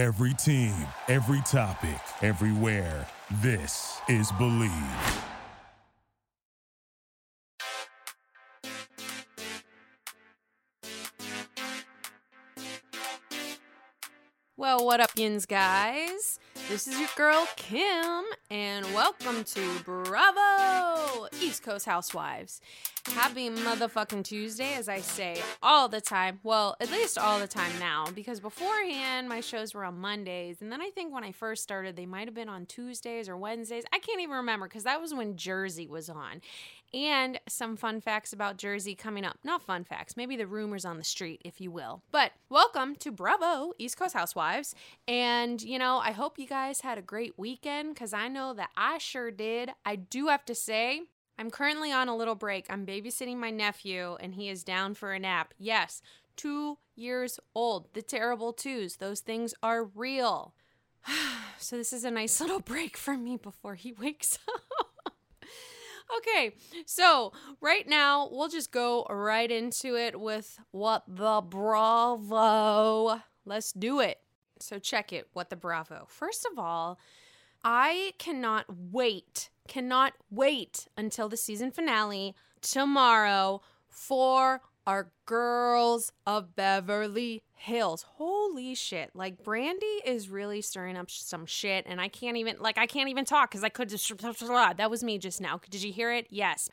Every team, every topic, everywhere. This is Believe. Well, what up, yins, guys? This is your girl Kim, and welcome to Bravo East Coast Housewives. Happy motherfucking Tuesday, as I say all the time. Well, at least all the time now, because beforehand my shows were on Mondays, and then I think when I first started, they might have been on Tuesdays or Wednesdays. I can't even remember because that was when Jersey was on. And some fun facts about Jersey coming up. Not fun facts, maybe the rumors on the street, if you will. But welcome to Bravo East Coast Housewives. And, you know, I hope you guys had a great weekend because I know that I sure did. I do have to say, I'm currently on a little break. I'm babysitting my nephew, and he is down for a nap. Yes, two years old. The terrible twos. Those things are real. so, this is a nice little break for me before he wakes up. Okay, so right now we'll just go right into it with what the Bravo. Let's do it. So check it. What the Bravo. First of all, I cannot wait, cannot wait until the season finale tomorrow for our girls of Beverly Hills. Holy shit. Like Brandi is really stirring up some shit and I can't even like I can't even talk cuz I could just that was me just now. Did you hear it? Yes.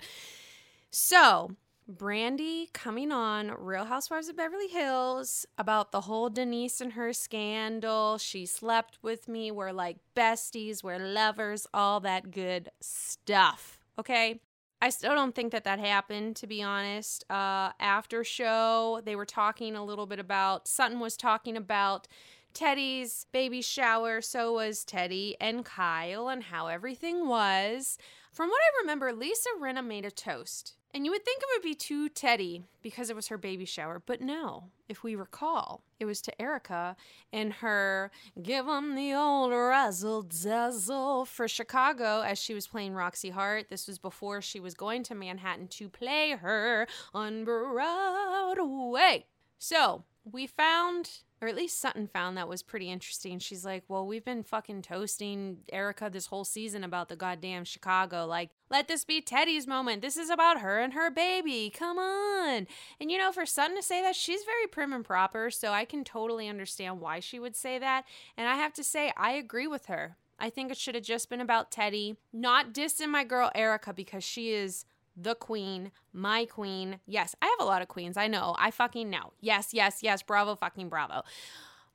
So, Brandi coming on Real Housewives of Beverly Hills about the whole Denise and her scandal. She slept with me. We're like besties, we're lovers, all that good stuff. Okay? I still don't think that that happened, to be honest. Uh, after show, they were talking a little bit about, Sutton was talking about Teddi's baby shower. So was Teddi and Kyle, and how everything was. From what I remember, Lisa Rinna made a toast. And you would think it would be to Teddi because it was her baby shower, but no. If we recall, it was to Erika and her give 'em the old razzle dazzle for Chicago as she was playing Roxie Hart. This was before she was going to Manhattan to play her on Broadway. So we found or at least Sutton found that was pretty interesting. She's like, Well, we've been fucking toasting Erika this whole season about the goddamn Chicago. Like, let this be Teddi's moment. This is about her and her baby. Come on. And you know, for Sutton to say that, she's very prim and proper. So I can totally understand why she would say that. And I have to say, I agree with her. I think it should have just been about Teddi, not dissing my girl Erika because she is the queen, my queen. Yes, I have a lot of queens. I know. I fucking know. Yes, yes, yes. Bravo, fucking bravo.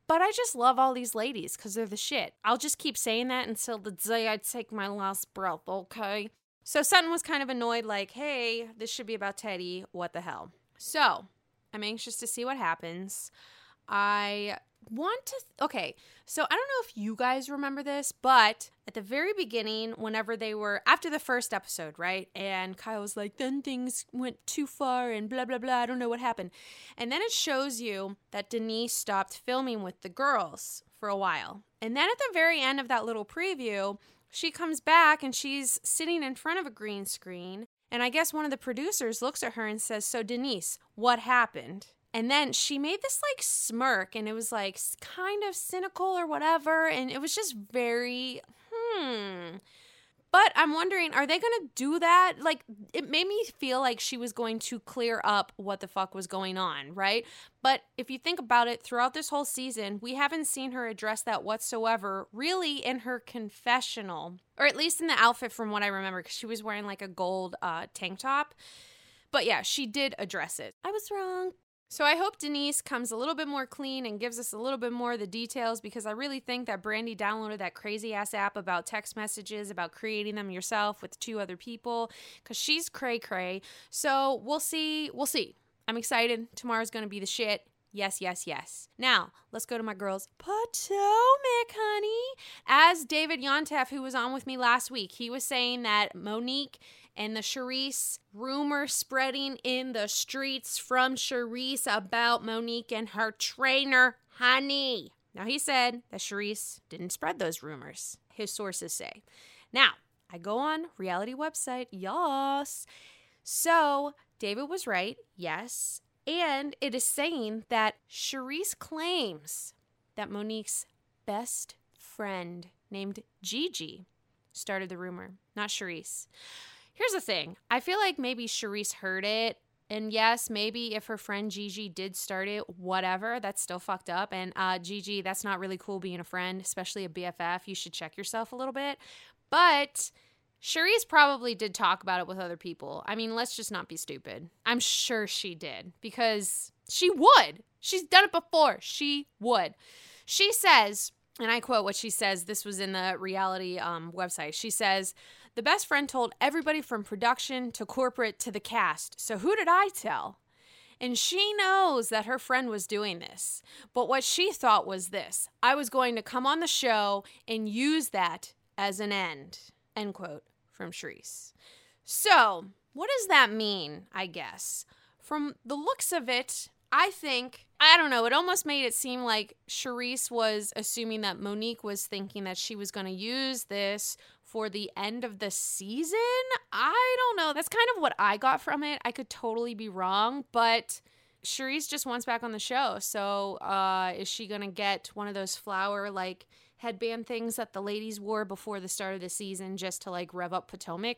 But I just love all these ladies because they're the shit. I'll just keep saying that until the day I take my last breath, okay? So Sutton was kind of annoyed, like, hey, this should be about Teddi. What the hell? So I'm anxious to see what happens. I want to th- okay so i don't know if you guys remember this but at the very beginning whenever they were after the first episode right? And kyle was like then things went too far and blah blah blah. I don't know what happened. And then it shows you that denise stopped filming with the girls for a while. And then at the very end of that little preview she comes back and she's sitting in front of a green screen. And i guess one of the producers looks at her and says so denise what happened and then she made this like smirk and it was like kind of cynical or whatever. And it was just very, hmm. But I'm wondering, are they going to do that? Like, it made me feel like she was going to clear up what the fuck was going on, right? But if you think about it, throughout this whole season, we haven't seen her address that whatsoever, really, in her confessional, or at least in the outfit from what I remember, because she was wearing like a gold uh, tank top. But yeah, she did address it. I was wrong. So I hope Denise comes a little bit more clean and gives us a little bit more of the details because I really think that Brandi downloaded that crazy ass app about text messages, about creating them yourself with two other people because she's cray cray. So we'll see. We'll see. I'm excited. Tomorrow's going to be the shit. Yes, yes, yes. Now, let's go to my girls. Potomac, honey. As David Yontef, who was on with me last week, he was saying that Monique and the Charrisse rumor spreading in the streets from Charrisse about Monique and her trainer, honey. Now, he said that Charrisse didn't spread those rumors, his sources say. Now, I go on reality website, yes. So, David was right, yes. And it is saying that Charrisse claims that Monique's best friend named Gigi started the rumor, not Charrisse. Here's the thing I feel like maybe Charrisse heard it. And yes, maybe if her friend Gigi did start it, whatever, that's still fucked up. And uh, Gigi, that's not really cool being a friend, especially a BFF. You should check yourself a little bit. But Charrisse probably did talk about it with other people. I mean, let's just not be stupid. I'm sure she did because she would. She's done it before. She would. She says, and I quote what she says. This was in the reality um, website. She says, The best friend told everybody from production to corporate to the cast. So who did I tell? And she knows that her friend was doing this. But what she thought was this I was going to come on the show and use that as an end. End quote from Charrisse. So, what does that mean, I guess? From the looks of it, I think, I don't know, it almost made it seem like Charrisse was assuming that Monique was thinking that she was going to use this for the end of the season. I don't know. That's kind of what I got from it. I could totally be wrong, but Charrisse just wants back on the show. So, uh, is she to get one of those flower, like, headband things that the ladies wore before the start of the season just to, like, rev up Potomac?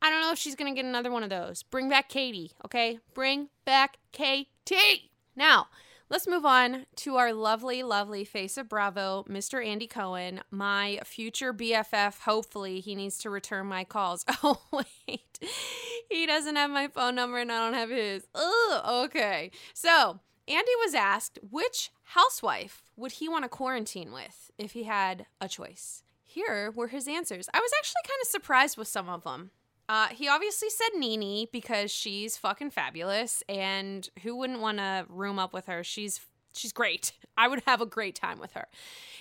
I don't know if she's to get another one of those. Bring back Katie, okay? Bring back Katie. Now, let's move on to our lovely, lovely face of Bravo, Mr. Andy Cohen, my future BFF. Hopefully, he needs to return my calls. Oh, wait. He doesn't have my phone number and I don't have his. Ugh, okay. So, Andy was asked which housewife would he want to quarantine with if he had a choice. Here were his answers. I was actually kind of surprised with some of them. Uh, he obviously said Nene because she's fucking fabulous, and who wouldn't want to room up with her? She's she's great. I would have a great time with her.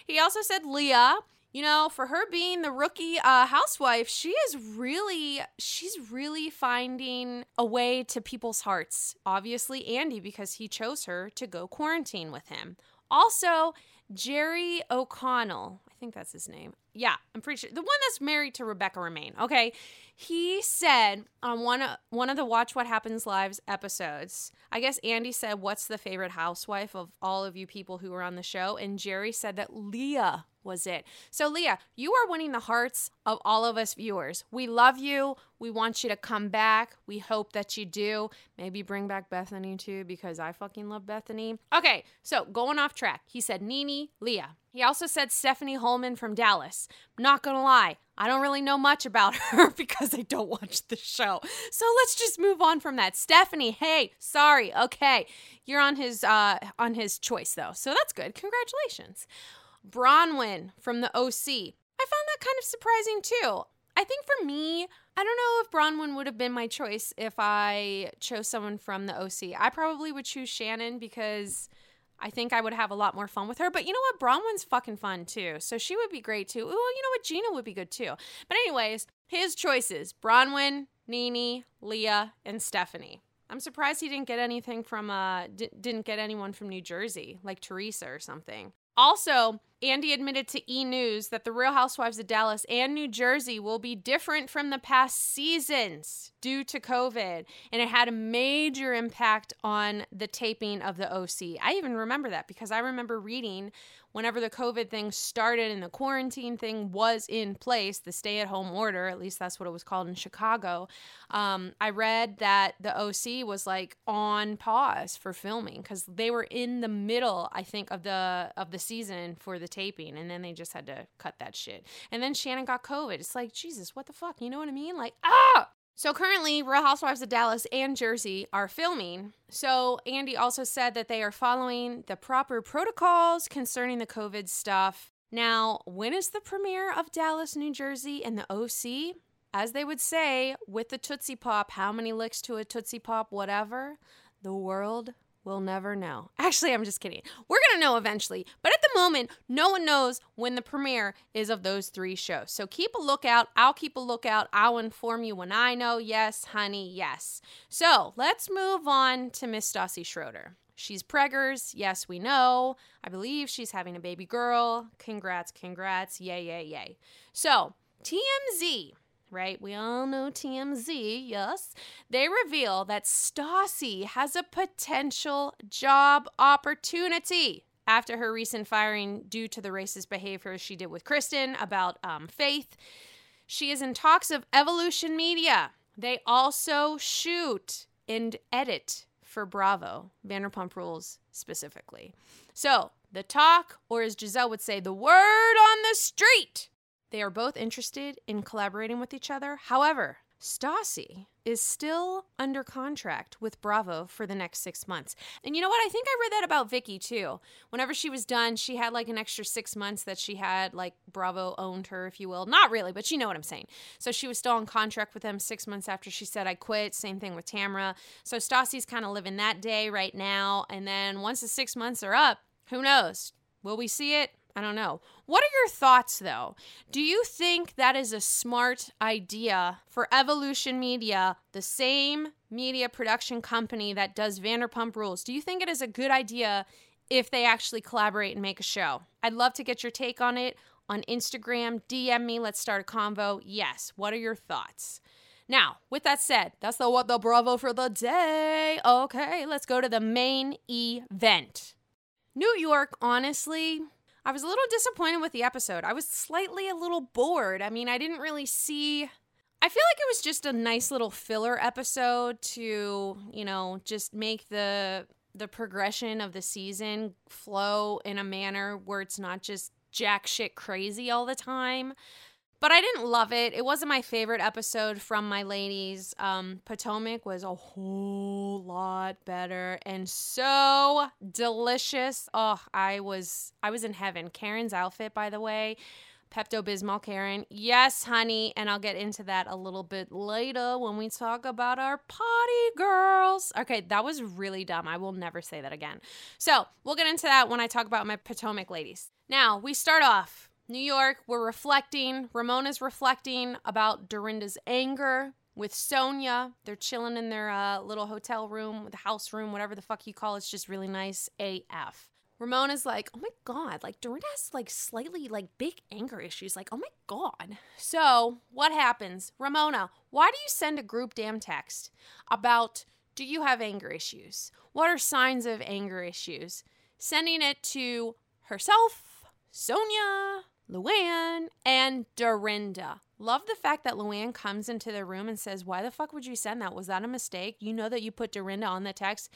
He also said Leah. You know, for her being the rookie uh, housewife, she is really she's really finding a way to people's hearts. Obviously, Andy because he chose her to go quarantine with him. Also, Jerry O'Connell. Think that's his name. Yeah, I'm pretty sure the one that's married to Rebecca Romijn. Okay, he said on one of, one of the Watch What Happens Lives episodes. I guess Andy said, "What's the favorite housewife of all of you people who were on the show?" And Jerry said that Leah was it. So, Leah, you are winning the hearts of all of us viewers. We love you. We want you to come back. We hope that you do. Maybe bring back Bethany too, because I fucking love Bethany. Okay, so going off track, he said Nene, Leah. He also said Stephanie Hollman from Dallas. Not gonna lie, I don't really know much about her because I don't watch the show. So let's just move on from that. Stephanie, hey, sorry. Okay. You're on his uh on his choice though. So that's good. Congratulations. Braunwyn from the OC. I found that kind of surprising too. I think for me, I don't know if Braunwyn would have been my choice if I chose someone from the OC. I probably would choose Shannon because I think I would have a lot more fun with her. But you know what? Braunwyn's fucking fun too. So she would be great too. Ooh, you know what? Gina would be good too. But, anyways, his choices Braunwyn, Nene, Leah, and Stephanie. I'm surprised he didn't get anything from, uh, d- didn't get anyone from New Jersey, like Teresa or something. Also, Andy admitted to E! News that the Real Housewives of Dallas and New Jersey will be different from the past seasons due to COVID, and it had a major impact on the taping of the OC. I even remember that because I remember reading whenever the COVID thing started and the quarantine thing was in place, the stay at home order, at least that's what it was called in Chicago. Um, I read that the OC was like on pause for filming because they were in the middle, I think, of the of the season for the taping, and then they just had to cut that shit. And then Shannon got COVID. It's like Jesus, what the fuck? You know what I mean? Like ah. So currently, Real Housewives of Dallas and Jersey are filming. So Andy also said that they are following the proper protocols concerning the COVID stuff. Now, when is the premiere of Dallas, New Jersey and the OC? As they would say, with the Tootsie Pop, how many licks to a Tootsie Pop, whatever, the world We'll never know. Actually, I'm just kidding. We're going to know eventually. But at the moment, no one knows when the premiere is of those three shows. So keep a lookout. I'll keep a lookout. I'll inform you when I know. Yes, honey, yes. So let's move on to Miss Stassi Schroeder. She's preggers. Yes, we know. I believe she's having a baby girl. Congrats, congrats. Yay, yay, yay. So, TMZ right? We all know TMZ, yes. They reveal that Stassi has a potential job opportunity after her recent firing due to the racist behavior she did with Kristen about um, Faith. She is in talks of Evolution Media. They also shoot and edit for Bravo, Vanderpump Rules specifically. So, the talk, or as Gizelle would say, the word on the street. They are both interested in collaborating with each other. However, Stassi is still under contract with Bravo for the next six months. And you know what? I think I read that about Vicki too. Whenever she was done, she had like an extra six months that she had, like Bravo owned her, if you will. Not really, but you know what I'm saying. So she was still on contract with them six months after she said, I quit. Same thing with Tamra. So Stassi's kind of living that day right now. And then once the six months are up, who knows? Will we see it? I don't know. What are your thoughts though? Do you think that is a smart idea for Evolution Media, the same media production company that does Vanderpump Rules? Do you think it is a good idea if they actually collaborate and make a show? I'd love to get your take on it on Instagram. DM me. Let's start a convo. Yes. What are your thoughts? Now, with that said, that's the what the bravo for the day. Okay, let's go to the main event. New York, honestly, I was a little disappointed with the episode. I was slightly a little bored. I mean, I didn't really see. I feel like it was just a nice little filler episode to, you know, just make the the progression of the season flow in a manner where it's not just jack shit crazy all the time but I didn't love it. It wasn't my favorite episode from my ladies. Um, Potomac was a whole lot better and so delicious. Oh, I was I was in heaven. Karen's outfit, by the way, Pepto Bismol Karen. Yes, honey, and I'll get into that a little bit later when we talk about our potty girls. Okay, that was really dumb. I will never say that again. So we'll get into that when I talk about my Potomac ladies. Now we start off New York, we're reflecting. Ramona's reflecting about Dorinda's anger with Sonja. They're chilling in their uh, little hotel room, the house room, whatever the fuck you call it. It's just really nice AF. Ramona's like, oh my God, like Dorinda has like slightly like big anger issues. Like, oh my God. So, what happens? Ramona, why do you send a group damn text about do you have anger issues? What are signs of anger issues? Sending it to herself, Sonja, Luann and Dorinda. Love the fact that Luann comes into the room and says, Why the fuck would you send that? Was that a mistake? You know that you put Dorinda on the text.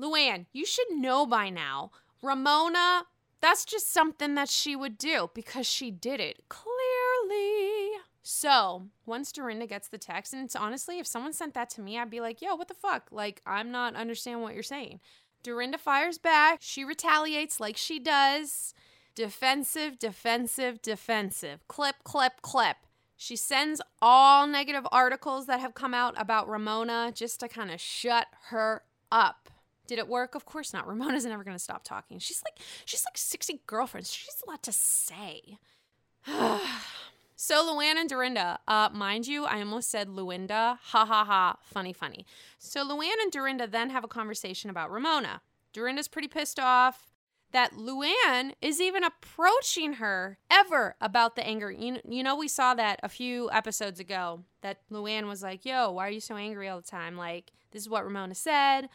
Luann, you should know by now. Ramona, that's just something that she would do because she did it clearly. So once Dorinda gets the text, and it's honestly, if someone sent that to me, I'd be like, yo, what the fuck? Like, I'm not understanding what you're saying. Dorinda fires back. She retaliates like she does. Defensive, defensive, defensive. Clip, clip, clip. She sends all negative articles that have come out about Ramona just to kind of shut her up. Did it work? Of course not. Ramona's never going to stop talking. She's like she's like 60 girlfriends. She's a lot to say. so Luann and Dorinda, uh, mind you, I almost said Luinda. Ha ha ha. Funny, funny. So Luann and Dorinda then have a conversation about Ramona. Dorinda's pretty pissed off that Luann is even approaching her ever about the anger. You, you know, we saw that a few episodes ago that Luann was like, Yo, why are you so angry all the time? Like, this is what Ramona said.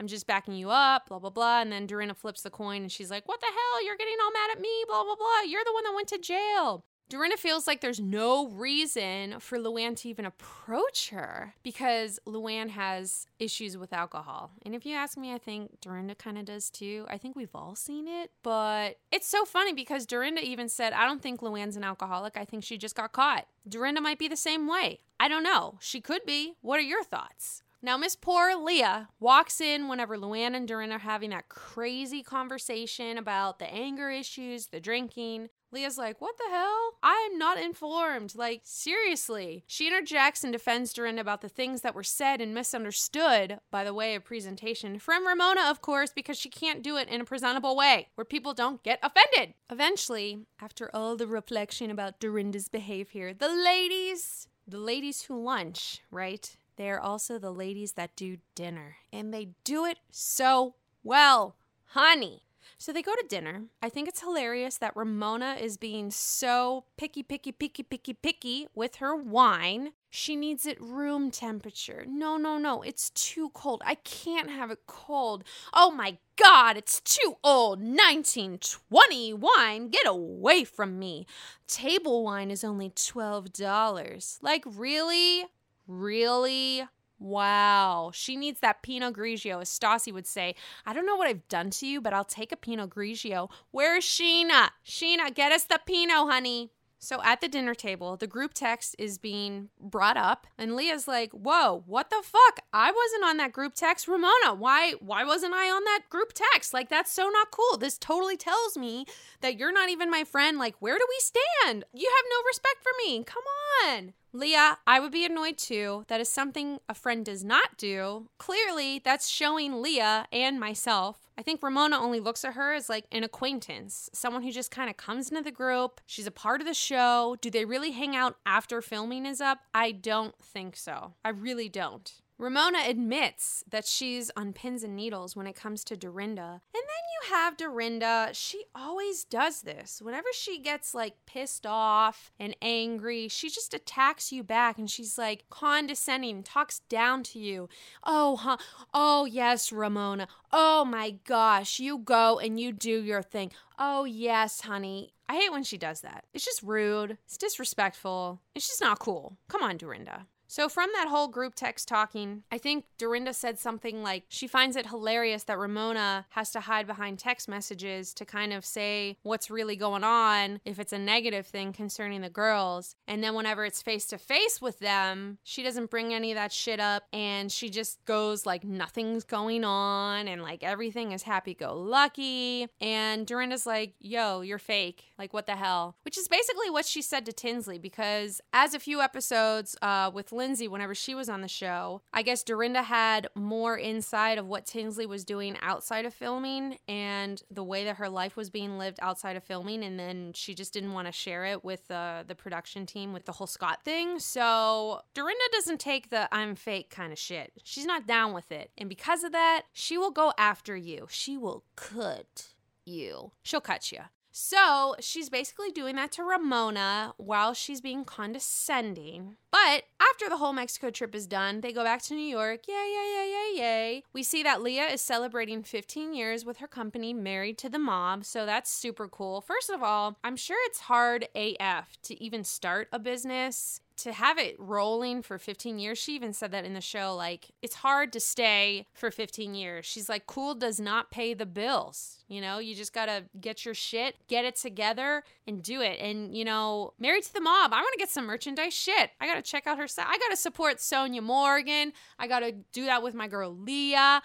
I'm just backing you up, blah, blah, blah. And then Dorinda flips the coin and she's like, What the hell? You're getting all mad at me, blah, blah, blah. You're the one that went to jail. Dorinda feels like there's no reason for Luann to even approach her because Luann has issues with alcohol. And if you ask me, I think Dorinda kind of does too. I think we've all seen it, but it's so funny because Dorinda even said, I don't think Luann's an alcoholic. I think she just got caught. Dorinda might be the same way. I don't know. She could be. What are your thoughts? Now, Miss Poor Leah walks in whenever Luann and Dorinda are having that crazy conversation about the anger issues, the drinking. Leah's like, What the hell? I'm not informed. Like, seriously. She interjects and defends Dorinda about the things that were said and misunderstood by the way of presentation from Ramona, of course, because she can't do it in a presentable way where people don't get offended. Eventually, after all the reflection about Dorinda's behavior, the ladies, the ladies who lunch, right? They are also the ladies that do dinner, and they do it so well, honey. So they go to dinner. I think it's hilarious that Ramona is being so picky, picky, picky, picky, picky with her wine. She needs it room temperature. No, no, no. It's too cold. I can't have it cold. Oh my God, it's too old. 1920 wine. Get away from me. Table wine is only $12. Like, really? Really? Wow. She needs that Pinot Grigio, as Stassi would say. I don't know what I've done to you, but I'll take a Pinot Grigio. Where's Sheena? Sheena, get us the Pinot, honey. So at the dinner table, the group text is being brought up, and Leah's like, "Whoa, what the fuck? I wasn't on that group text, Ramona. Why why wasn't I on that group text? Like that's so not cool. This totally tells me that you're not even my friend. Like where do we stand? You have no respect for me. Come on." Leah, I would be annoyed too. That is something a friend does not do. Clearly, that's showing Leah and myself. I think Ramona only looks at her as like an acquaintance, someone who just kind of comes into the group. She's a part of the show. Do they really hang out after filming is up? I don't think so. I really don't. Ramona admits that she's on pins and needles when it comes to Dorinda. And then you have Dorinda. She always does this. Whenever she gets like pissed off and angry, she just attacks you back and she's like condescending, talks down to you. Oh, huh. Oh, yes, Ramona. Oh my gosh. You go and you do your thing. Oh, yes, honey. I hate when she does that. It's just rude. It's disrespectful. It's just not cool. Come on, Dorinda. So, from that whole group text talking, I think Dorinda said something like she finds it hilarious that Ramona has to hide behind text messages to kind of say what's really going on if it's a negative thing concerning the girls. And then, whenever it's face to face with them, she doesn't bring any of that shit up and she just goes like nothing's going on and like everything is happy go lucky. And Dorinda's like, yo, you're fake. Like, what the hell? Which is basically what she said to Tinsley because as a few episodes uh, with Lindsay whenever she was on the show. I guess Dorinda had more insight of what Tinsley was doing outside of filming and the way that her life was being lived outside of filming, and then she just didn't want to share it with uh, the production team with the whole Scott thing. So Dorinda doesn't take the I'm fake kind of shit. She's not down with it. And because of that, she will go after you. She will cut you. She'll cut you. So she's basically doing that to Ramona while she's being condescending. But after the whole Mexico trip is done, they go back to New York. Yay, yay, yay, yay, yay. We see that Leah is celebrating 15 years with her company, Married to the Mob. So that's super cool. First of all, I'm sure it's hard AF to even start a business to have it rolling for 15 years, she even said that in the show. Like, it's hard to stay for 15 years. She's like, cool does not pay the bills. You know, you just gotta get your shit, get it together, and do it. And, you know, married to the mob, I wanna get some merchandise shit. I gotta check out her site. I gotta support Sonja Morgan. I gotta do that with my girl Leah.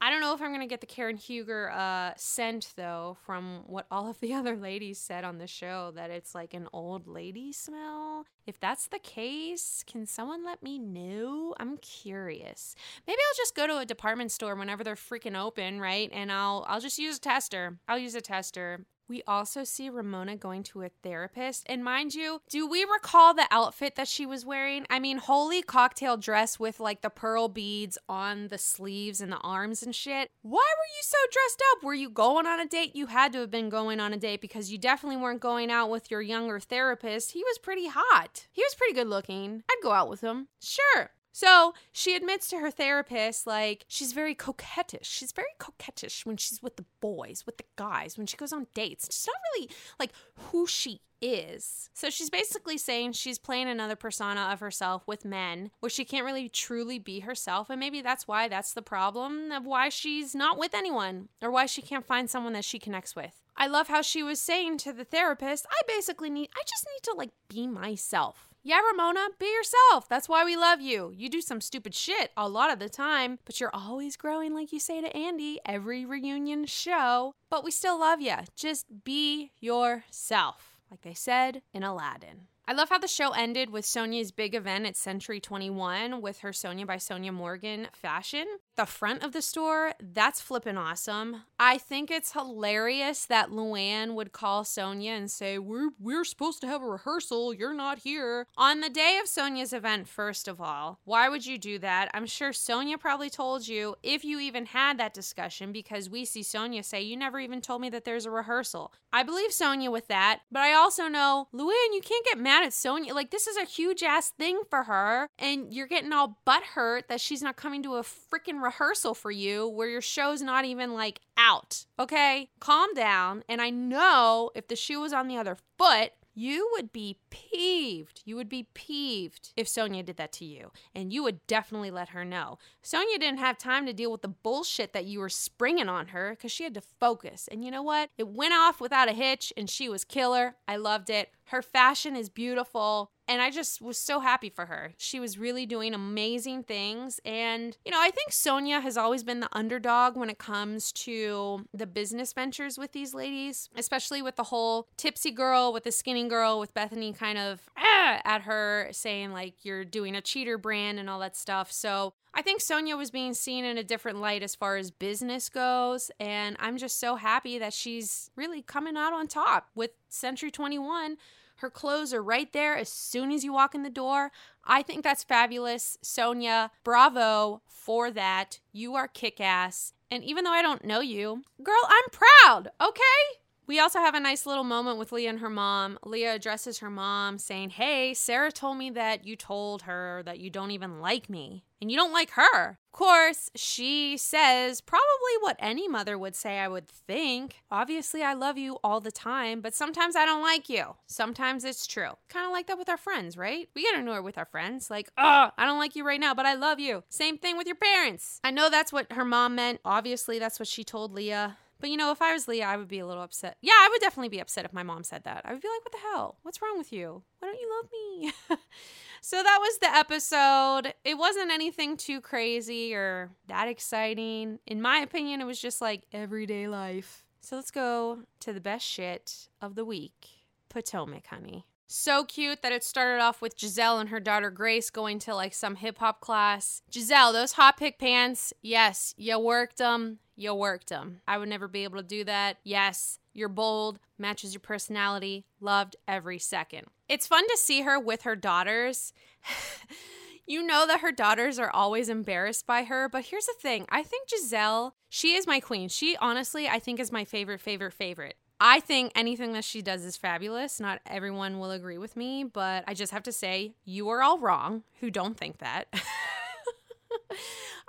I don't know if I'm going to get the Karen Huger uh, scent, though, from what all of the other ladies said on the show, that it's like an old lady smell. If that's the case, can someone let me know? I'm curious. Maybe I'll just go to a department store whenever they're freaking open, right? And I'll I'll just use a tester. I'll use a tester. We also see Ramona going to a therapist. And mind you, do we recall the outfit that she was wearing? I mean, holy cocktail dress with like the pearl beads on the sleeves and the arms and shit. Why were you so dressed up? Were you going on a date? You had to have been going on a date because you definitely weren't going out with your younger therapist. He was pretty hot. He was pretty good looking. I'd go out with him. Sure. So she admits to her therapist, like, she's very coquettish. She's very coquettish when she's with the boys, with the guys, when she goes on dates. She's not really like who she is. So she's basically saying she's playing another persona of herself with men where she can't really truly be herself. And maybe that's why that's the problem of why she's not with anyone or why she can't find someone that she connects with. I love how she was saying to the therapist, I basically need, I just need to like be myself. Yeah, Ramona, be yourself. That's why we love you. You do some stupid shit a lot of the time, but you're always growing, like you say to Andy, every reunion show. But we still love you. Just be yourself, like they said in Aladdin. I love how the show ended with Sonja's big event at Century 21 with her Sonja by Sonja Morgan fashion. The front of the store, that's flippin' awesome. I think it's hilarious that Luann would call Sonja and say, We're we're supposed to have a rehearsal, you're not here. On the day of Sonja's event, first of all, why would you do that? I'm sure Sonja probably told you if you even had that discussion, because we see Sonja say, You never even told me that there's a rehearsal. I believe Sonja with that, but I also know, Luann, you can't get mad at Sonja. Like, this is a huge ass thing for her. And you're getting all butt hurt that she's not coming to a freaking rehearsal for you where your show's not even like out. Okay? Calm down. And I know if the shoe was on the other foot, you would be peeved. You would be peeved if Sonja did that to you. And you would definitely let her know. Sonja didn't have time to deal with the bullshit that you were springing on her because she had to focus. And you know what? It went off without a hitch and she was killer. I loved it. Her fashion is beautiful. And I just was so happy for her. She was really doing amazing things. And, you know, I think Sonja has always been the underdog when it comes to the business ventures with these ladies, especially with the whole tipsy girl, with the skinny girl, with Bethany kind of ah, at her saying, like, you're doing a cheater brand and all that stuff. So I think Sonja was being seen in a different light as far as business goes. And I'm just so happy that she's really coming out on top with Century 21 her clothes are right there as soon as you walk in the door. I think that's fabulous. Sonja, bravo for that. You are kick ass. And even though I don't know you, girl, I'm proud, okay? We also have a nice little moment with Leah and her mom. Leah addresses her mom saying, Hey, Sarah told me that you told her that you don't even like me and you don't like her. Of course, she says probably what any mother would say, I would think. Obviously, I love you all the time, but sometimes I don't like you. Sometimes it's true. Kind of like that with our friends, right? We get annoyed with our friends, like, oh, I don't like you right now, but I love you. Same thing with your parents. I know that's what her mom meant. Obviously, that's what she told Leah. But you know, if I was Leah, I would be a little upset. Yeah, I would definitely be upset if my mom said that. I would be like, what the hell? What's wrong with you? Why don't you love me? so that was the episode. It wasn't anything too crazy or that exciting. In my opinion, it was just like everyday life. So let's go to the best shit of the week Potomac, honey. So cute that it started off with Gizelle and her daughter Grace going to like some hip hop class. Gizelle, those hot pick pants, yes, you worked them. You worked them. I would never be able to do that. Yes, you're bold, matches your personality, loved every second. It's fun to see her with her daughters. you know that her daughters are always embarrassed by her, but here's the thing I think Gizelle, she is my queen. She honestly, I think, is my favorite, favorite, favorite. I think anything that she does is fabulous. Not everyone will agree with me, but I just have to say, you are all wrong who don't think that.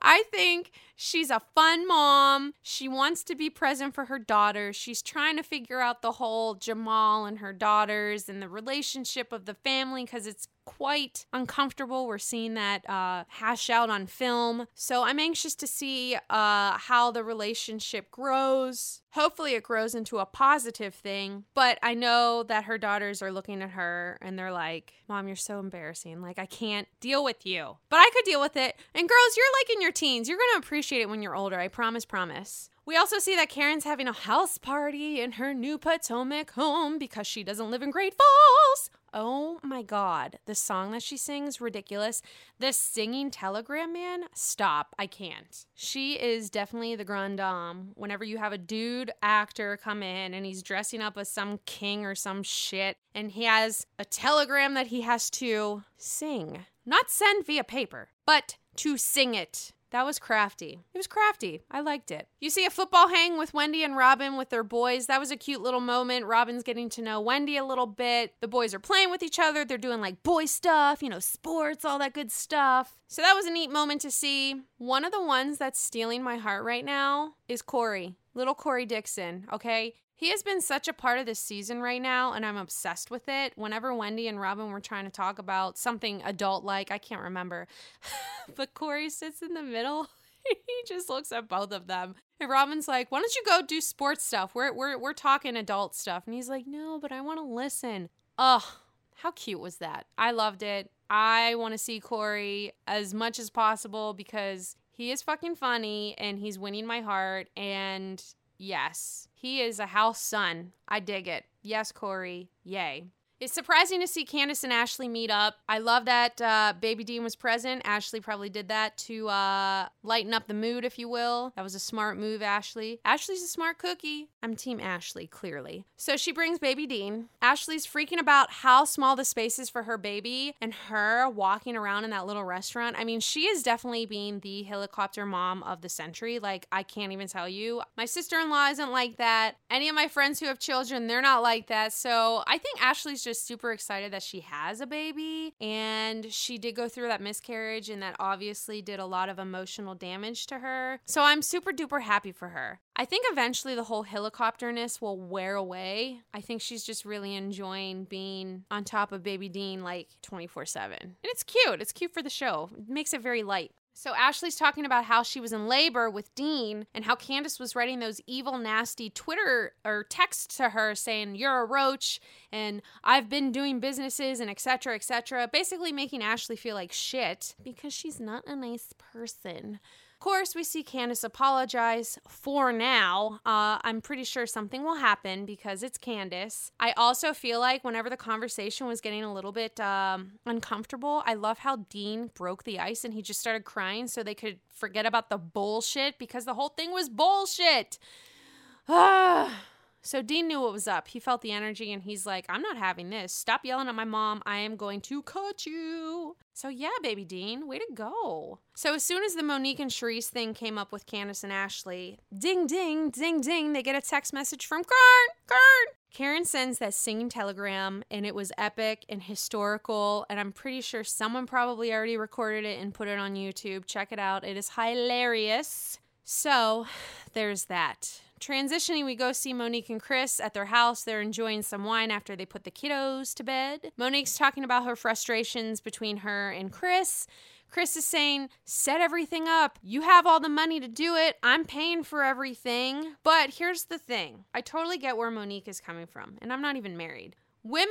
I think she's a fun mom. She wants to be present for her daughter. She's trying to figure out the whole Jamal and her daughters and the relationship of the family because it's quite uncomfortable. We're seeing that uh, hash out on film. So I'm anxious to see uh, how the relationship grows. Hopefully, it grows into a positive thing. But I know that her daughters are looking at her and they're like, Mom, you're so embarrassing. Like, I can't deal with you. But I could deal with it. And girls, you're like in your teens. You're going to appreciate it when you're older. I promise, promise. We also see that Karen's having a house party in her new Potomac home because she doesn't live in Great Falls. Oh my god, the song that she sings ridiculous. The singing Telegram Man, stop. I can't. She is definitely the grand dame. Whenever you have a dude actor come in and he's dressing up as some king or some shit and he has a telegram that he has to sing. Not send via paper, but to sing it. That was crafty. It was crafty. I liked it. You see a football hang with Wendy and Robyn with their boys. That was a cute little moment. Robyn's getting to know Wendy a little bit. The boys are playing with each other. They're doing like boy stuff, you know, sports, all that good stuff. So that was a neat moment to see. One of the ones that's stealing my heart right now is Corey. Little Corey Dixon, okay? He has been such a part of this season right now, and I'm obsessed with it. Whenever Wendy and Robyn were trying to talk about something adult like, I can't remember, but Corey sits in the middle. he just looks at both of them. And Robyn's like, why don't you go do sports stuff? We're, we're, we're talking adult stuff. And he's like, no, but I want to listen. Ugh, how cute was that? I loved it. I want to see Corey as much as possible because he is fucking funny and he's winning my heart. And Yes, he is a house son. I dig it. Yes, Corey. Yay. It's surprising to see Candiace and Ashley meet up. I love that uh, Baby Dean was present. Ashley probably did that to uh, lighten up the mood, if you will. That was a smart move, Ashley. Ashley's a smart cookie. I'm Team Ashley, clearly. So she brings Baby Dean. Ashley's freaking about how small the space is for her baby and her walking around in that little restaurant. I mean, she is definitely being the helicopter mom of the century. Like, I can't even tell you. My sister in law isn't like that. Any of my friends who have children, they're not like that. So I think Ashley's just super excited that she has a baby. And she did go through that miscarriage, and that obviously did a lot of emotional damage to her. So I'm super duper happy for her. I think eventually the whole helicopterness will wear away. I think she's just really enjoying being on top of baby Dean like 24 7. And it's cute. It's cute for the show. It makes it very light. So Ashley's talking about how she was in labor with Dean and how Candiace was writing those evil, nasty Twitter or texts to her saying, You're a roach and I've been doing businesses and etc. etc. Basically making Ashley feel like shit because she's not a nice person. Of course, we see Candiace apologize for now. Uh, I'm pretty sure something will happen because it's Candiace. I also feel like whenever the conversation was getting a little bit um, uncomfortable, I love how Dean broke the ice and he just started crying so they could forget about the bullshit because the whole thing was bullshit. Ah. So Dean knew what was up. He felt the energy and he's like, I'm not having this. Stop yelling at my mom. I am going to cut you. So yeah, baby Dean, way to go. So as soon as the Monique and Charrisse thing came up with Candiace and Ashley, ding ding, ding ding, they get a text message from Kern. Karen sends that singing telegram and it was epic and historical and I'm pretty sure someone probably already recorded it and put it on YouTube. Check it out. It is hilarious. So, there's that. Transitioning, we go see Monique and Chris at their house. They're enjoying some wine after they put the kiddos to bed. Monique's talking about her frustrations between her and Chris. Chris is saying, set everything up. You have all the money to do it. I'm paying for everything. But here's the thing I totally get where Monique is coming from, and I'm not even married. Women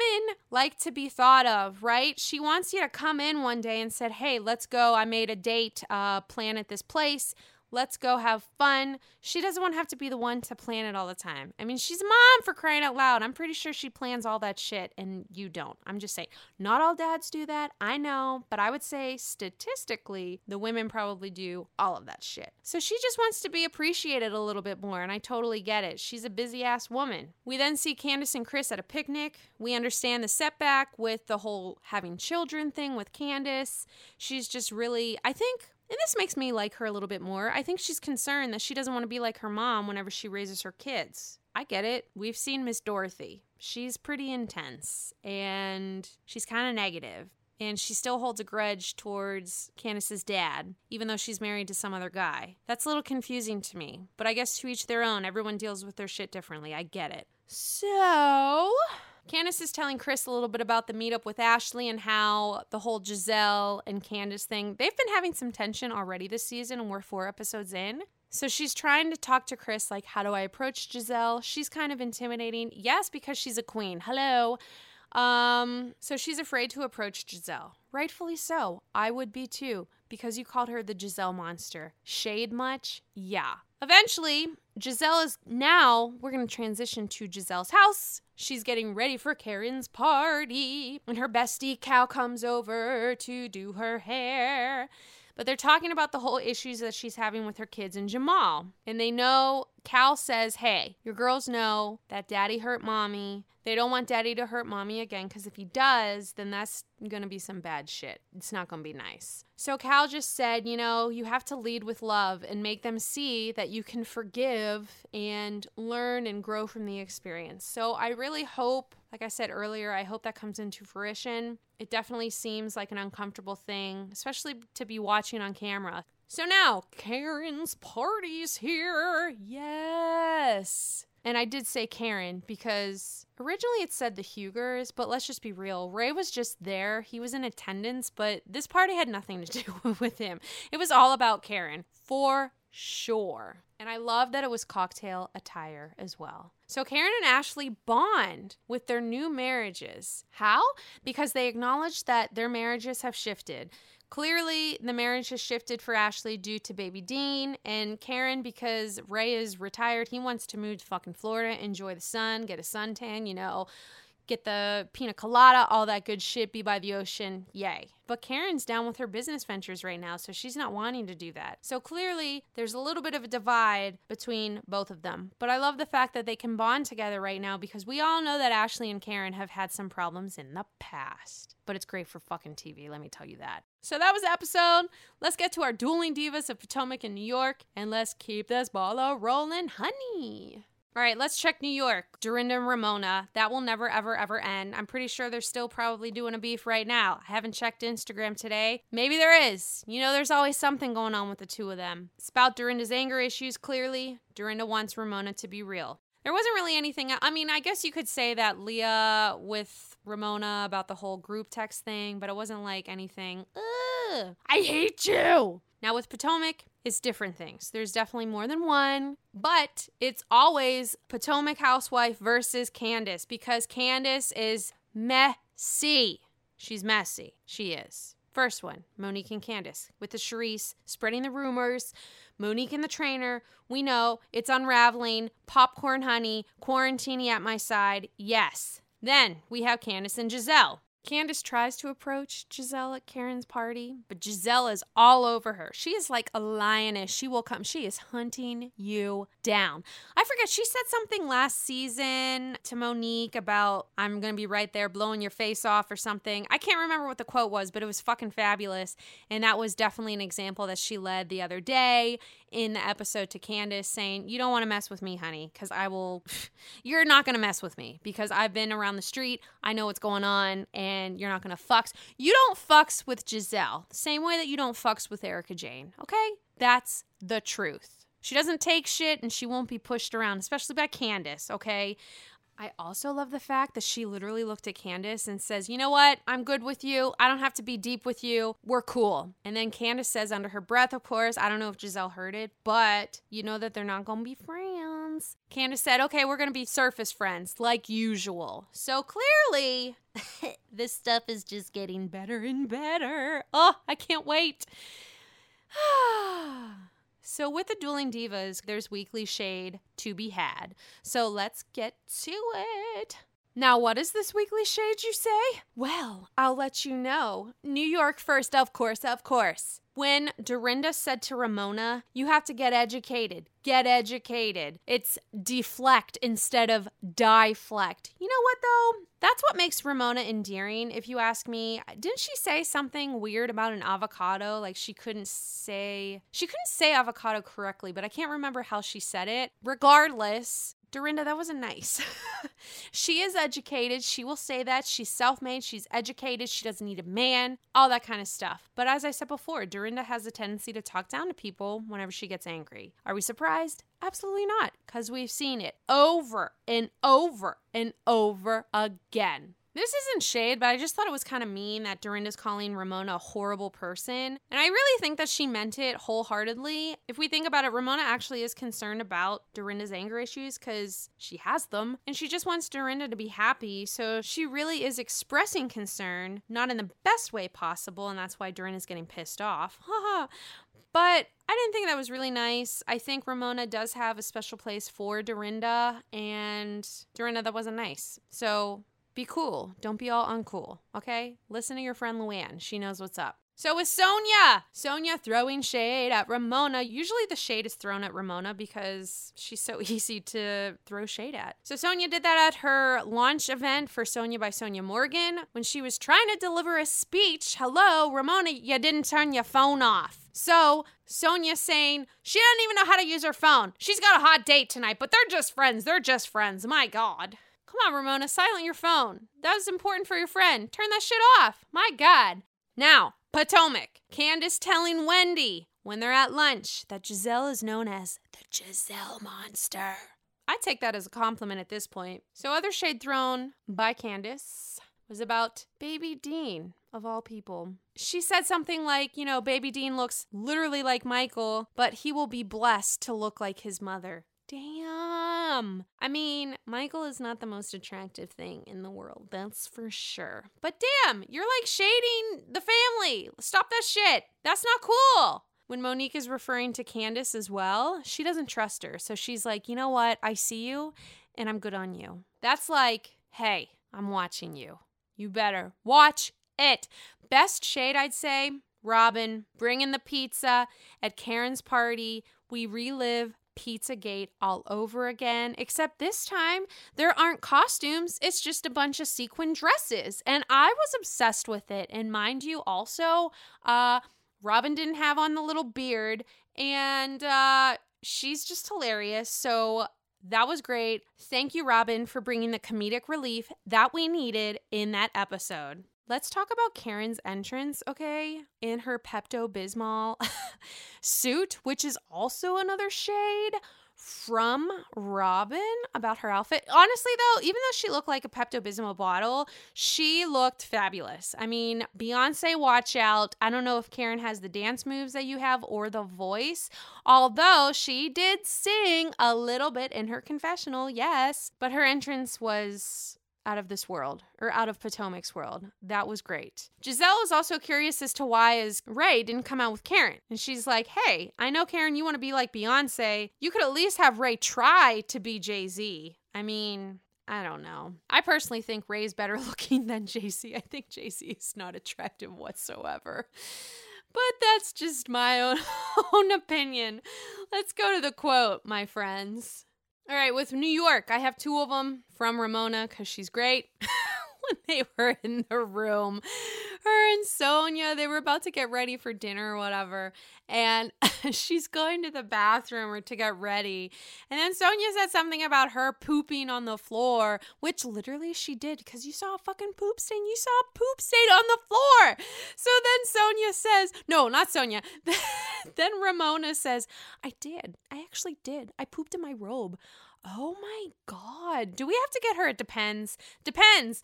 like to be thought of, right? She wants you to come in one day and said, "Hey, let's go. I made a date uh, plan at this place. Let's go have fun. She doesn't want to have to be the one to plan it all the time. I mean, she's a mom for crying out loud. I'm pretty sure she plans all that shit and you don't. I'm just saying, not all dads do that. I know, but I would say statistically, the women probably do all of that shit. So she just wants to be appreciated a little bit more, and I totally get it. She's a busy ass woman. We then see Candiace and Chris at a picnic. We understand the setback with the whole having children thing with Candiace. She's just really, I think, and this makes me like her a little bit more. I think she's concerned that she doesn't want to be like her mom whenever she raises her kids. I get it. We've seen Miss Dorothy. She's pretty intense and she's kind of negative. And she still holds a grudge towards Candiace's dad, even though she's married to some other guy. That's a little confusing to me. But I guess to each their own. Everyone deals with their shit differently. I get it. So, Candiace is telling Chris a little bit about the meetup with Ashley and how the whole Gizelle and Candiace thing, they've been having some tension already this season, and we're four episodes in. So she's trying to talk to Chris, like, how do I approach Gizelle? She's kind of intimidating. Yes, because she's a queen. Hello. Um, so she's afraid to approach Gizelle. Rightfully so. I would be too, because you called her the Gizelle monster. Shade much? Yeah. Eventually, Gizelle is now, we're going to transition to Gizelle's house. She's getting ready for Karen's party, and her bestie Cal comes over to do her hair. But they're talking about the whole issues that she's having with her kids and Jamal. And they know, Cal says, hey, your girls know that daddy hurt mommy. They don't want daddy to hurt mommy again because if he does, then that's going to be some bad shit. It's not going to be nice. So Cal just said, you know, you have to lead with love and make them see that you can forgive and learn and grow from the experience. So I really hope, like I said earlier, I hope that comes into fruition. It definitely seems like an uncomfortable thing, especially to be watching on camera. So now, Karen's party's here. Yes. And I did say Karen because originally it said the Hugers, but let's just be real. Ray was just there. He was in attendance, but this party had nothing to do with him. It was all about Karen, for sure. And I love that it was cocktail attire as well. So Karen and Ashley bond with their new marriages. How? Because they acknowledge that their marriages have shifted. Clearly, the marriage has shifted for Ashley due to baby Dean and Karen because Ray is retired. He wants to move to fucking Florida, enjoy the sun, get a suntan, you know, get the pina colada, all that good shit, be by the ocean. Yay. But Karen's down with her business ventures right now, so she's not wanting to do that. So clearly, there's a little bit of a divide between both of them. But I love the fact that they can bond together right now because we all know that Ashley and Karen have had some problems in the past. But it's great for fucking TV, let me tell you that. So that was the episode. Let's get to our dueling divas of Potomac and New York, and let's keep this ball a rolling, honey. All right, let's check New York. Dorinda and Ramona. That will never, ever, ever end. I'm pretty sure they're still probably doing a beef right now. I haven't checked Instagram today. Maybe there is. You know, there's always something going on with the two of them. It's about Dorinda's anger issues, clearly. Dorinda wants Ramona to be real. There wasn't really anything. I mean, I guess you could say that Leah with Ramona about the whole group text thing, but it wasn't like anything. Ugh, I hate you. Now with Potomac, it's different things. There's definitely more than one, but it's always Potomac housewife versus Candiace because Candiace is messy. She's messy. She is. First one, Monique and Candiace with the Charrisse spreading the rumors. Monique and the trainer, we know it's unraveling. Popcorn honey, quarantining at my side. Yes. Then we have Candiace and Gizelle. Candiace tries to approach Gizelle at Karen's party, but Gizelle is all over her. She is like a lioness. She will come. She is hunting you down. I forget, she said something last season to Monique about, I'm going to be right there blowing your face off or something. I can't remember what the quote was, but it was fucking fabulous. And that was definitely an example that she led the other day in the episode to Candiace saying, You don't want to mess with me, honey, because I will, you're not going to mess with me because I've been around the street. I know what's going on and you're not going to fucks. You don't fucks with Gizelle the same way that you don't fucks with Erika Jane, okay? That's the truth. She doesn't take shit and she won't be pushed around, especially by Candiace, okay? I also love the fact that she literally looked at Candiace and says, You know what? I'm good with you. I don't have to be deep with you. We're cool. And then Candiace says under her breath, of course, I don't know if Gizelle heard it, but you know that they're not going to be friends. Candiace said, Okay, we're going to be surface friends, like usual. So clearly, this stuff is just getting better and better. Oh, I can't wait. So, with the Dueling Divas, there's weekly shade to be had. So, let's get to it. Now, what is this weekly shade, you say? Well, I'll let you know. New York first, of course, of course. When Dorinda said to Ramona, you have to get educated, get educated. It's deflect instead of deflect. You know what, though? That's what makes Ramona endearing, if you ask me. Didn't she say something weird about an avocado? Like she couldn't say, she couldn't say avocado correctly, but I can't remember how she said it. Regardless, Dorinda, that wasn't nice. she is educated. She will say that. She's self made. She's educated. She doesn't need a man, all that kind of stuff. But as I said before, Dorinda has a tendency to talk down to people whenever she gets angry. Are we surprised? Absolutely not, because we've seen it over and over and over again. This isn't shade, but I just thought it was kind of mean that Dorinda's calling Ramona a horrible person. And I really think that she meant it wholeheartedly. If we think about it, Ramona actually is concerned about Dorinda's anger issues because she has them. And she just wants Dorinda to be happy. So she really is expressing concern, not in the best way possible. And that's why Dorinda's getting pissed off. But I didn't think that was really nice. I think Ramona does have a special place for Dorinda, and Dorinda, that wasn't nice. So be cool. Don't be all uncool, okay? Listen to your friend Luann. She knows what's up. So with Sonja. Sonja throwing shade at Ramona. Usually the shade is thrown at Ramona because she's so easy to throw shade at. So Sonja did that at her launch event for Sonja by Sonja Morgan when she was trying to deliver a speech. Hello, Ramona, you didn't turn your phone off. So Sonja saying she doesn't even know how to use her phone. She's got a hot date tonight, but they're just friends. They're just friends. My God. Come on, Ramona, silent your phone. That was important for your friend. Turn that shit off. My God. Now, Potomac. Candiace telling Wendy when they're at lunch that Gizelle is known as the Gizelle Monster. I take that as a compliment at this point. So, other shade thrown by Candace was about Baby Dean, of all people. She said something like, you know, Baby Dean looks literally like Michael, but he will be blessed to look like his mother. Damn. I mean, Michael is not the most attractive thing in the world, that's for sure. But damn, you're like shading the family. Stop that shit. That's not cool. When Monique is referring to Candiace as well, she doesn't trust her. So she's like, you know what? I see you and I'm good on you. That's like, hey, I'm watching you. You better watch it. Best shade, I'd say, Robyn, bringing the pizza at Karen's party. We relive Pizzagate all over again, except this time there aren't costumes, it's just a bunch of sequin dresses. And I was obsessed with it. And mind you, also, uh, Robyn didn't have on the little beard, and uh, she's just hilarious. So That was great. Thank you, Robyn, for bringing the comedic relief that we needed in that episode. Let's talk about Karen's entrance, okay? In her Pepto Bismol suit, which is also another shade from Robyn about her outfit. Honestly, though, even though she looked like a Pepto Bismol bottle, she looked fabulous. I mean, Beyonce, watch out. I don't know if Karen has the dance moves that you have or the voice, although she did sing a little bit in her confessional, yes, but her entrance was out of this world or out of Potomac's world. That was great. Gizelle is also curious as to why is Ray didn't come out with Karen. And she's like, "Hey, I know Karen you want to be like Beyonce. You could at least have Ray try to be Jay-Z." I mean, I don't know. I personally think Ray's better looking than Jay-Z. I think Jay-Z is not attractive whatsoever. But that's just my own, own opinion. Let's go to the quote, my friends. All right, with New York, I have two of them from Ramona because she's great. when they were in the room, her and Sonja, they were about to get ready for dinner or whatever. And she's going to the bathroom or to get ready. And then Sonja said something about her pooping on the floor, which literally she did because you saw a fucking poop stain. You saw a poop stain on the floor. So then Sonja says, no, not Sonja. then Ramona says, I did. I actually did. I pooped in my robe. Oh my God. Do we have to get her? It depends. Depends.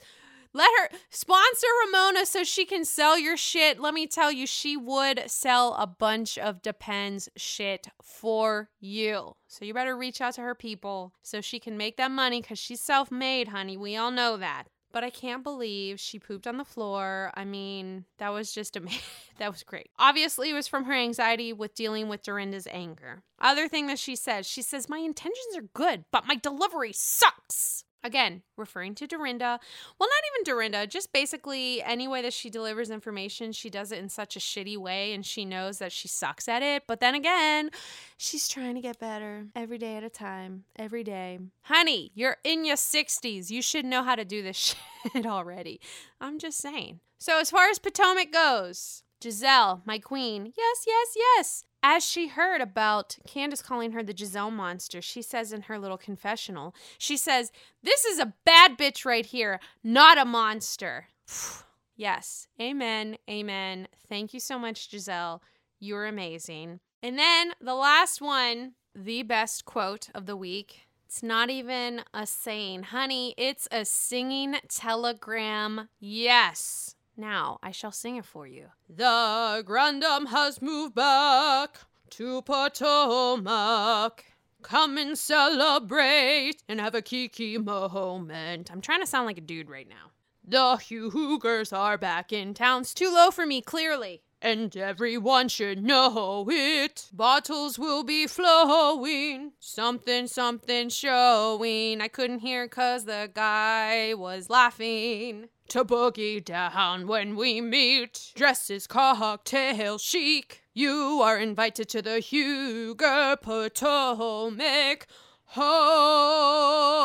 Let her sponsor Ramona so she can sell your shit. Let me tell you, she would sell a bunch of Depends shit for you. So you better reach out to her people so she can make that money because she's self made, honey. We all know that. But I can't believe she pooped on the floor. I mean, that was just amazing. that was great. Obviously, it was from her anxiety with dealing with Dorinda's anger. Other thing that she says, she says, My intentions are good, but my delivery sucks. Again, referring to Dorinda. Well, not even Dorinda, just basically any way that she delivers information, she does it in such a shitty way and she knows that she sucks at it. But then again, she's trying to get better every day at a time, every day. Honey, you're in your 60s. You should know how to do this shit already. I'm just saying. So, as far as Potomac goes, Gizelle, my queen, yes, yes, yes. As she heard about Candiace calling her the Gizelle monster, she says in her little confessional, she says, This is a bad bitch right here, not a monster. yes. Amen. Amen. Thank you so much, Gizelle. You're amazing. And then the last one, the best quote of the week. It's not even a saying, honey, it's a singing telegram. Yes. Now I shall sing it for you. The Grande Dame has moved back to Potomac. Come and celebrate and have a kiki moment. I'm trying to sound like a dude right now. The Hugers are back in town. It's too low for me, clearly. And everyone should know it. Bottles will be flowing. Something, something showing. I couldn't hear cause the guy was laughing to boogie down when we meet. Dresses cocktail chic. You are invited to the Huger Potomac home.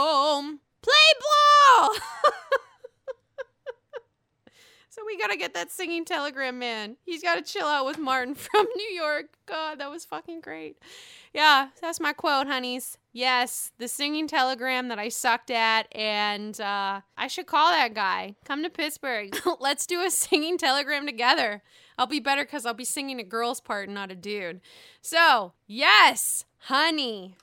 Play ball! so we gotta get that singing telegram man. He's gotta chill out with Martin from New York. God, that was fucking great. Yeah, that's my quote, honeys. Yes, the singing telegram that I sucked at, and uh, I should call that guy. Come to Pittsburgh. Let's do a singing telegram together. I'll be better because I'll be singing a girl's part, not a dude. So, yes, honey.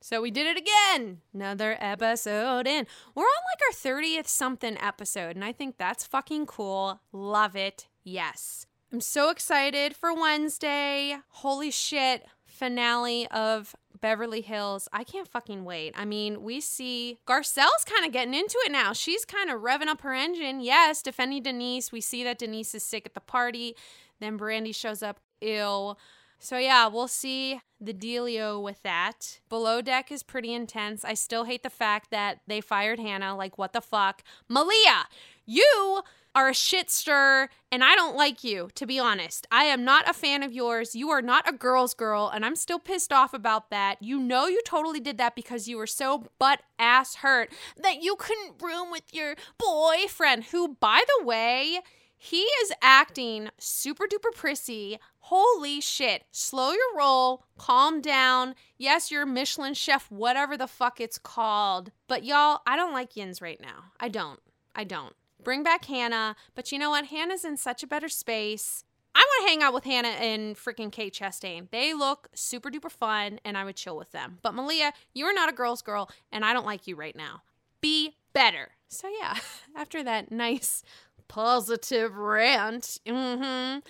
So we did it again. Another episode in. We're on like our 30th something episode, and I think that's fucking cool. Love it. Yes. I'm so excited for Wednesday. Holy shit finale of Beverly Hills. I can't fucking wait. I mean, we see Garcelle's kind of getting into it now. She's kind of revving up her engine. Yes, defending Denise. We see that Denise is sick at the party. Then Brandi shows up ill. So yeah, we'll see the dealio with that. Below deck is pretty intense. I still hate the fact that they fired Hannah. Like, what the fuck? Malia, you are a shit stir and I don't like you, to be honest. I am not a fan of yours. You are not a girl's girl, and I'm still pissed off about that. You know you totally did that because you were so butt ass hurt that you couldn't room with your boyfriend, who, by the way, He is acting super duper prissy. Holy shit. Slow your roll, calm down. Yes, you're Michelin chef, whatever the fuck it's called. But y'all, I don't like yins right now. I don't. I don't. Bring back Hannah, but you know what? Hannah's in such a better space. I want to hang out with Hannah and freaking Kate Chastain. They look super duper fun and I would chill with them. But Malia, you are not a girl's girl and I don't like you right now. Be better. So yeah, after that nice positive rant. Mm-hmm.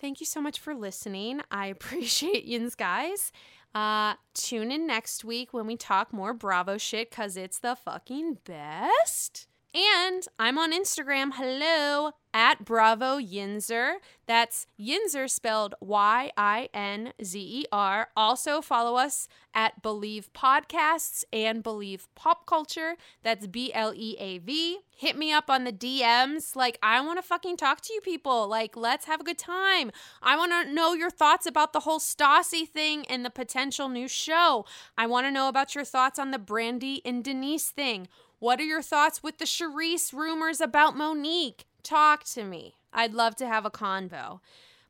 Thank you so much for listening. I appreciate yins, guys. Uh, tune in next week when we talk more Bravo shit because it's the fucking best. And I'm on Instagram, hello, at Bravo Yinzer. That's Yinzer spelled Y I N Z E R. Also follow us at Bleav Podcasts and Bleav Pop Culture. That's B L E A V. Hit me up on the DMs. Like, I want to fucking talk to you people. Like, let's have a good time. I want to know your thoughts about the whole Stassi thing and the potential new show. I want to know about your thoughts on the Brandi and Denise thing. What are your thoughts with the Charrisse rumors about Monique? Talk to me. I'd love to have a convo.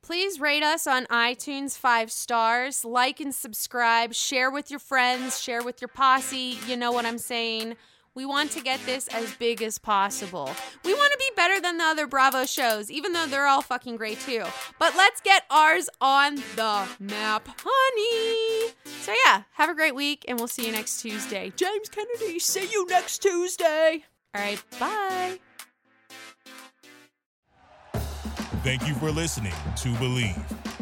Please rate us on iTunes five stars, like and subscribe, share with your friends, share with your posse. You know what I'm saying? We want to get this as big as possible. We want to be better than the other Bravo shows, even though they're all fucking great too. But let's get ours on the map, honey. So, yeah, have a great week, and we'll see you next Tuesday. James Kennedy, see you next Tuesday. All right, bye. Thank you for listening to Bleav.